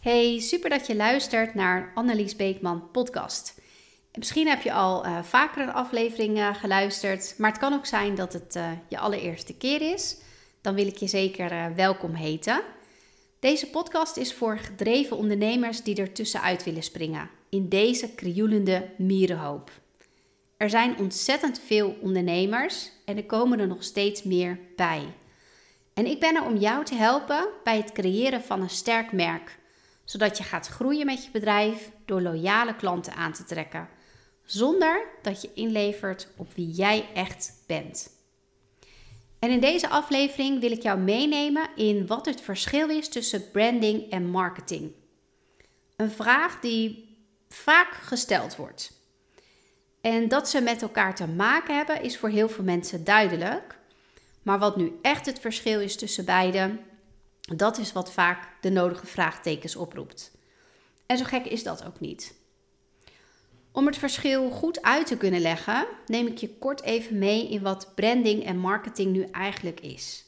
Hey, super dat je luistert naar Annelies Beekman podcast. misschien heb je al uh, vaker een aflevering uh, geluisterd, maar het kan ook zijn dat het uh, je allereerste keer is. Dan wil ik je zeker welkom heten. Deze podcast is voor gedreven ondernemers die er tussenuit willen springen in deze krioelende mierenhoop. Er zijn ontzettend veel ondernemers en er komen er nog steeds meer bij. En ik ben er om jou te helpen bij het creëren van een sterk merk zodat je gaat groeien met je bedrijf door loyale klanten aan te trekken, zonder dat je inlevert op wie jij echt bent. En in deze aflevering wil ik jou meenemen in wat het verschil is tussen branding en marketing. Een vraag die vaak gesteld wordt. En dat ze met elkaar te maken hebben is voor heel veel mensen duidelijk. Maar wat nu echt het verschil is tussen beide, dat is wat vaak de nodige vraagtekens oproept. En zo gek is dat ook niet. Om het verschil goed uit te kunnen leggen, neem ik je kort even mee in wat branding en marketing nu eigenlijk is.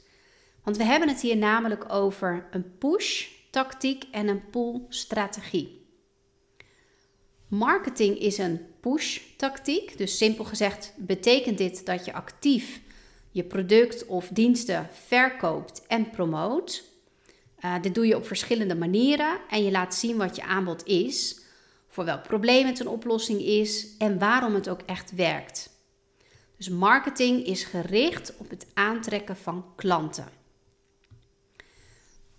Want we hebben het hier namelijk over een push-tactiek en een pull-strategie. Marketing is een push-tactiek, dus simpel gezegd betekent dit dat je actief je product of diensten verkoopt en promoot. Uh, dit doe je op verschillende manieren en je laat zien wat je aanbod is, voor welk probleem het een oplossing is en waarom het ook echt werkt. Dus marketing is gericht op het aantrekken van klanten.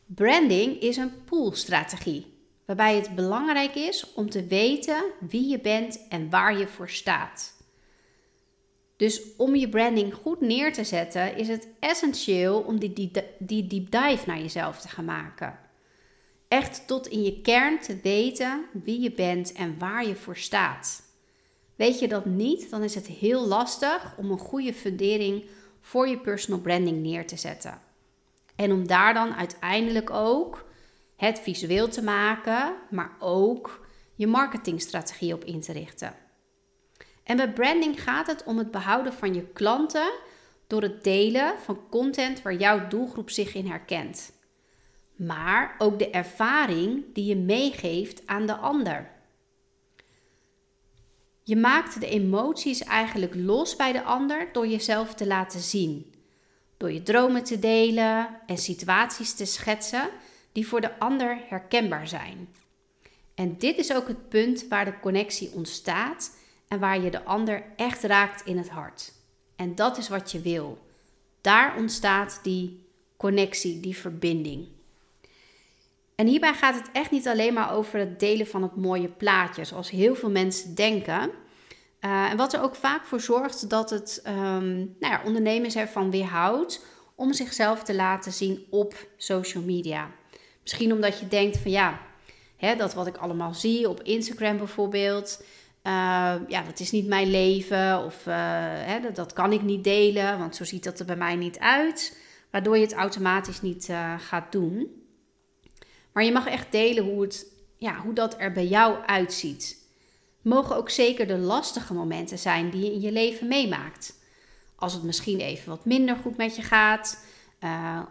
Branding is een poolstrategie, waarbij het belangrijk is om te weten wie je bent en waar je voor staat. Dus om je branding goed neer te zetten, is het essentieel om die, deep dive naar jezelf te gaan maken. Echt tot in je kern te weten wie je bent en waar je voor staat. Weet je dat niet, dan is het heel lastig om een goede fundering voor je personal branding neer te zetten. En om daar dan uiteindelijk ook het visueel te maken, maar ook je marketingstrategie op in te richten. En bij branding gaat het om het behouden van je klanten door het delen van content waar jouw doelgroep zich in herkent. Maar ook de ervaring die je meegeeft aan de ander. Je maakt de emoties eigenlijk los bij de ander door jezelf te laten zien. Door je dromen te delen en situaties te schetsen die voor de ander herkenbaar zijn. En dit is ook het punt waar de connectie ontstaat en waar je de ander echt raakt in het hart. En dat is wat je wil. Daar ontstaat die connectie, die verbinding. En hierbij gaat het echt niet alleen maar over het delen van het mooie plaatje, zoals heel veel mensen denken. Uh, en wat er ook vaak voor zorgt dat het um, nou ja, ondernemers ervan weerhoudt om zichzelf te laten zien op social media. Misschien omdat je denkt van ja, hè, dat wat ik allemaal zie op Instagram bijvoorbeeld, uh, ja, dat is niet mijn leven of uh, hè, dat, kan ik niet delen, want zo ziet dat er bij mij niet uit. Waardoor je het automatisch niet uh, gaat doen. Maar je mag echt delen hoe, het, ja, hoe dat er bij jou uitziet. Mogen ook zeker de lastige momenten zijn die je in je leven meemaakt. Als het misschien even wat minder goed met je gaat.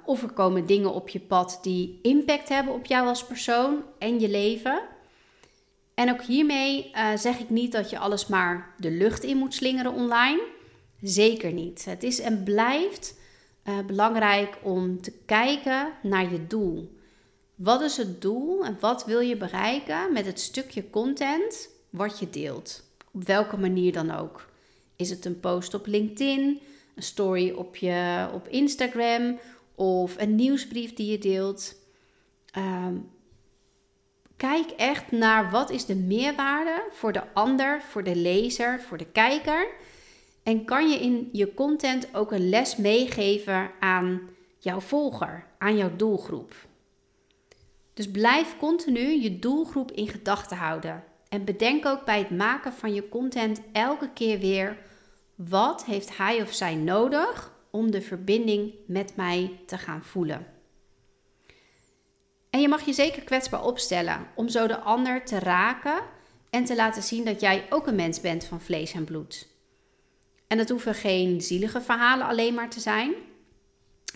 of er komen dingen op je pad die impact hebben op jou als persoon en je leven. En ook hiermee uh, zeg ik niet dat je alles maar de lucht in moet slingeren online. Zeker niet. Het is en blijft uh, belangrijk om te kijken naar je doel. Wat is het doel en wat wil je bereiken met het stukje content wat je deelt? Op welke manier dan ook. Is het een post op LinkedIn, een story op, je, op Instagram of een nieuwsbrief die je deelt? Um, Kijk echt naar wat is de meerwaarde voor de ander, voor de lezer, voor de kijker. En kan je in je content ook een les meegeven aan jouw volger, aan jouw doelgroep. Dus blijf continu je doelgroep in gedachten houden. En bedenk ook bij het maken van je content elke keer weer: wat heeft hij of zij nodig om de verbinding met mij te gaan voelen? En je mag je zeker kwetsbaar opstellen om zo de ander te raken en te laten zien dat jij ook een mens bent van vlees en bloed. En dat hoeven geen zielige verhalen alleen maar te zijn.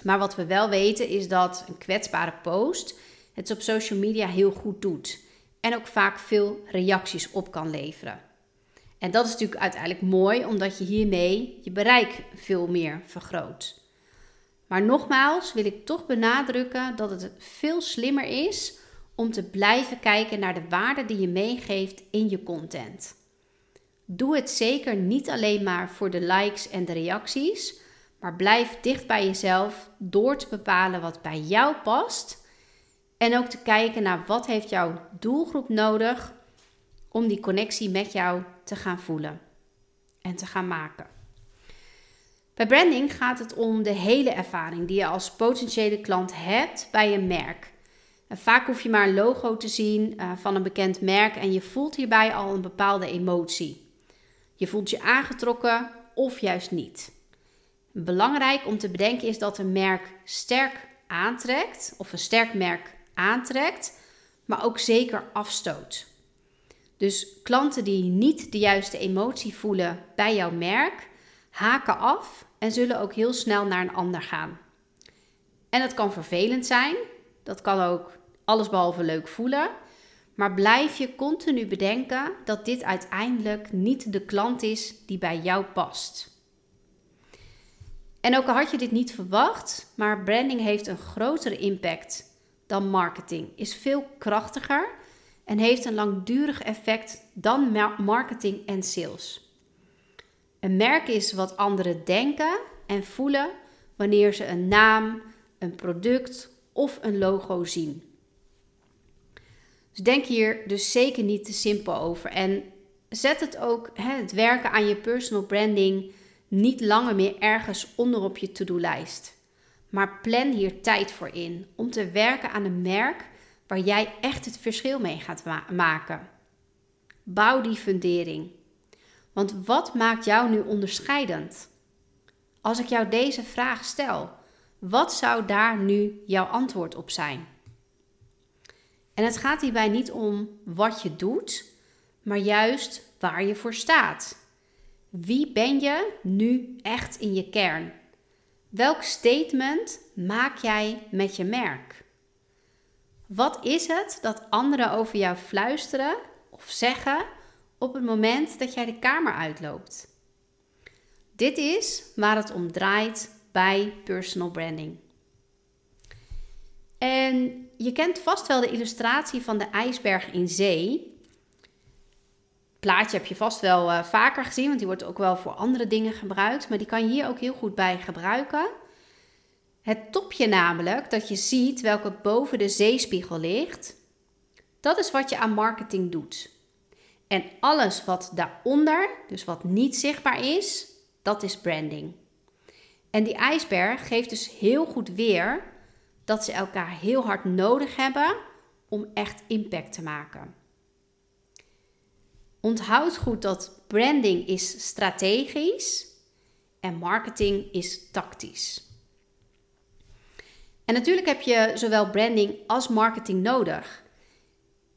Maar wat we wel weten is dat een kwetsbare post het op social media heel goed doet en ook vaak veel reacties op kan leveren. En dat is natuurlijk uiteindelijk mooi, omdat je hiermee je bereik veel meer vergroot. Maar nogmaals wil ik toch benadrukken dat het veel slimmer is om te blijven kijken naar de waarde die je meegeeft in je content. Doe het zeker niet alleen maar voor de likes en de reacties, maar blijf dicht bij jezelf door te bepalen wat bij jou past en ook te kijken naar wat heeft jouw doelgroep nodig om die connectie met jou te gaan voelen en te gaan maken. Bij branding gaat het om de hele ervaring die je als potentiële klant hebt bij een merk. Vaak hoef je maar een logo te zien uh, van een bekend merk en je voelt hierbij al een bepaalde emotie. Je voelt je aangetrokken of juist niet. Belangrijk om te bedenken is dat een merk sterk aantrekt, of een sterk merk aantrekt, maar ook zeker afstoot. Dus klanten die niet de juiste emotie voelen bij jouw merk, haken af en zullen ook heel snel naar een ander gaan. En dat kan vervelend zijn, dat kan ook allesbehalve leuk voelen, maar blijf je continu bedenken dat dit uiteindelijk niet de klant is die bij jou past. En ook al had je dit niet verwacht, maar branding heeft een grotere impact dan marketing, is veel krachtiger en heeft een langdurig effect dan marketing en sales. Een merk is wat anderen denken en voelen wanneer ze een naam, een product of een logo zien. Dus denk hier dus zeker niet te simpel over. En zet het ook, het werken aan je personal branding, niet langer meer ergens onder op je to-do-lijst. Maar plan hier tijd voor in om te werken aan een merk waar jij echt het verschil mee gaat maken. Bouw die fundering. Want wat maakt jou nu onderscheidend? Als ik jou deze vraag stel, wat zou daar nu jouw antwoord op zijn? En het gaat hierbij niet om wat je doet, maar juist waar je voor staat. Wie ben je nu echt in je kern? Welk statement maak jij met je merk? Wat is het dat anderen over jou fluisteren of zeggen op het moment dat jij de kamer uitloopt? Dit is waar het om draait bij personal branding. En je kent vast wel de illustratie van de ijsberg in zee. Plaatje heb je vast wel uh, vaker gezien, want die wordt ook wel voor andere dingen gebruikt. Maar die kan je hier ook heel goed bij gebruiken. Het topje namelijk, dat je ziet welke boven de zeespiegel ligt, dat is wat je aan marketing doet. En alles wat daaronder, dus wat niet zichtbaar is, dat is branding. En die ijsberg geeft dus heel goed weer dat ze elkaar heel hard nodig hebben om echt impact te maken. Onthoud goed dat branding is strategisch en marketing is tactisch. En natuurlijk heb je zowel branding als marketing nodig.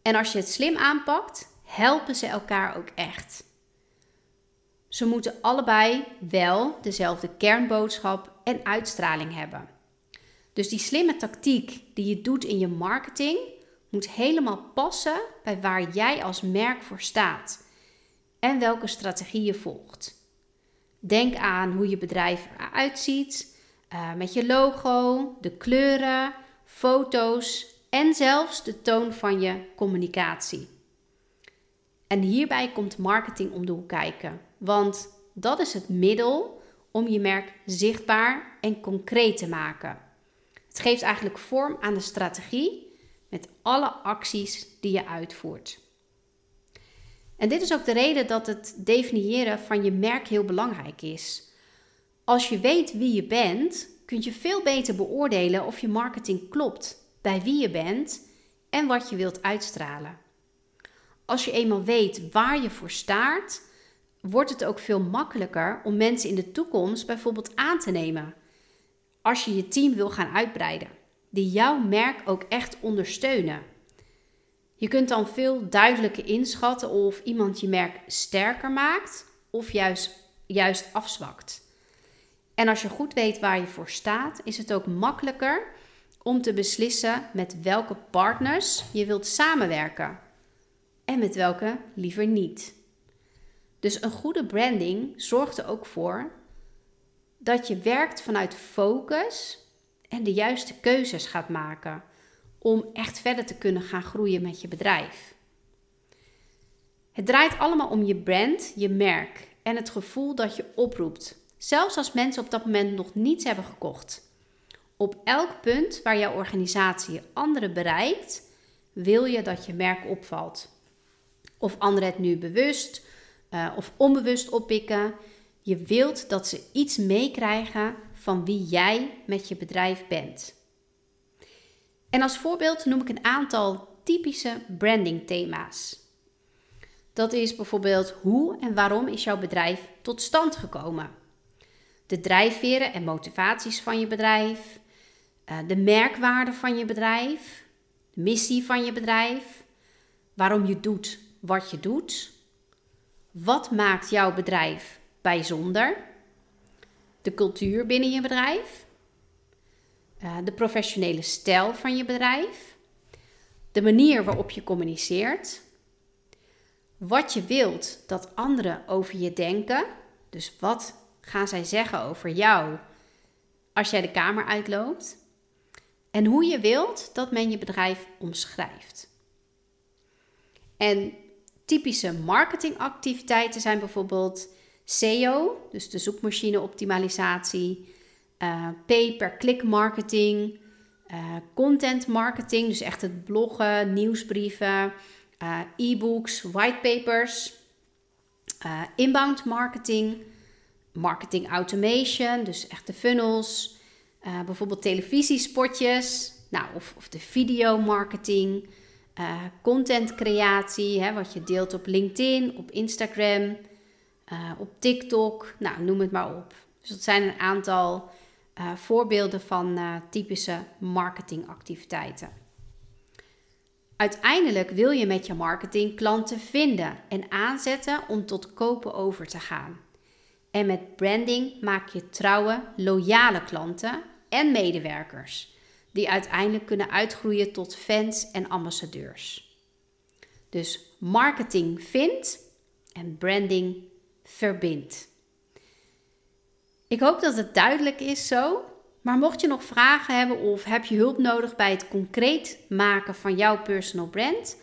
En als je het slim aanpakt, helpen ze elkaar ook echt. Ze moeten allebei wel dezelfde kernboodschap en uitstraling hebben. Dus die slimme tactiek die je doet in je marketing moet helemaal passen bij waar jij als merk voor staat en welke strategie je volgt. Denk aan hoe je bedrijf eruit ziet, uh, met je logo, de kleuren, foto's en zelfs de toon van je communicatie. En hierbij komt marketing om de hoek kijken, want dat is het middel om je merk zichtbaar en concreet te maken. Het geeft eigenlijk vorm aan de strategie met alle acties die je uitvoert. En dit is ook de reden dat het definiëren van je merk heel belangrijk is. Als je weet wie je bent, kun je veel beter beoordelen of je marketing klopt bij wie je bent en wat je wilt uitstralen. Als je eenmaal weet waar je voor staat, wordt het ook veel makkelijker om mensen in de toekomst bijvoorbeeld aan te nemen. Als je je team wil gaan uitbreiden, die jouw merk ook echt ondersteunen. Je kunt dan veel duidelijker inschatten of iemand je merk sterker maakt of juist, juist afzwakt. En als je goed weet waar je voor staat, is het ook makkelijker om te beslissen met welke partners je wilt samenwerken en met welke liever niet. Dus een goede branding zorgt er ook voor dat je werkt vanuit focus en de juiste keuzes gaat maken om echt verder te kunnen gaan groeien met je bedrijf. Het draait allemaal om je brand, je merk en het gevoel dat je oproept, zelfs als mensen op dat moment nog niets hebben gekocht. Op elk punt waar jouw organisatie anderen bereikt, wil je dat je merk opvalt. Of anderen het nu bewust uh, of onbewust oppikken. Je wilt dat ze iets meekrijgen van wie jij met je bedrijf bent. En als voorbeeld noem ik een aantal typische branding thema's. Dat is bijvoorbeeld hoe en waarom is jouw bedrijf tot stand gekomen? De drijfveren en motivaties van je bedrijf, eh, de merkwaarde van je bedrijf, de missie van je bedrijf, waarom je doet wat je doet, wat maakt jouw bedrijf bijzonder, de cultuur binnen je bedrijf, eh, de professionele stijl van je bedrijf, de manier waarop je communiceert, wat je wilt dat anderen over je denken. Dus wat gaan zij zeggen over jou als jij de kamer uitloopt? En hoe je wilt dat men je bedrijf omschrijft. En typische marketingactiviteiten zijn bijvoorbeeld SEO, dus de zoekmachine optimalisatie, uh, pay-per-click marketing, uh, content marketing, dus echt het bloggen, nieuwsbrieven, uh, e-books, whitepapers, inbound marketing, marketing automation, dus echte funnels, uh, bijvoorbeeld televisiespotjes, nou, of, of de video marketing, content creatie, hè, wat je deelt op LinkedIn, op Instagram, op TikTok, nou, noem het maar op. Dus dat zijn een aantal voorbeelden van typische marketingactiviteiten. Uiteindelijk wil je met je marketing klanten vinden en aanzetten om tot kopen over te gaan. En met branding maak je trouwe, loyale klanten en medewerkers, die uiteindelijk kunnen uitgroeien tot fans en ambassadeurs. Dus marketing vindt en branding verbindt. Ik hoop dat het duidelijk is zo. Maar mocht je nog vragen hebben of heb je hulp nodig bij het concreet maken van jouw personal brand,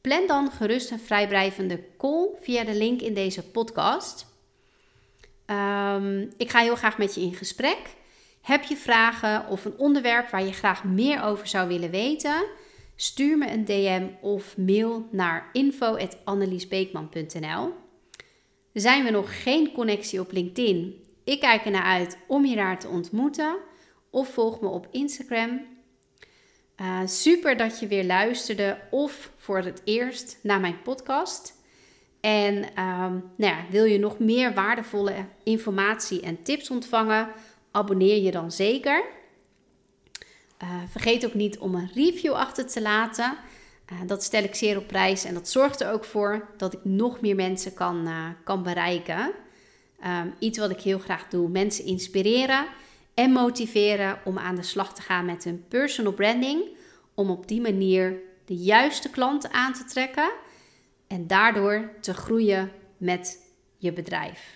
plan dan gerust een vrijblijvende call via de link in deze podcast. Um, ik ga heel graag met je in gesprek. Heb je vragen of een onderwerp waar je graag meer over zou willen weten? Stuur me een DM of mail naar info.anneliesbeekman.nl. Zijn we nog geen connectie op LinkedIn? Ik kijk er naar uit om je daar te ontmoeten of volg me op Instagram. Uh, super dat je weer luisterde of voor het eerst naar mijn podcast. En um, nou ja, wil je nog meer waardevolle informatie en tips ontvangen? Abonneer je dan zeker. Uh, vergeet ook niet om een review achter te laten. Uh, dat stel ik zeer op prijs en dat zorgt er ook voor dat ik nog meer mensen kan, kan bereiken. Um, iets wat ik heel graag doe: mensen inspireren en motiveren om aan de slag te gaan met hun personal branding. Om op die manier de juiste klanten aan te trekken en daardoor te groeien met je bedrijf.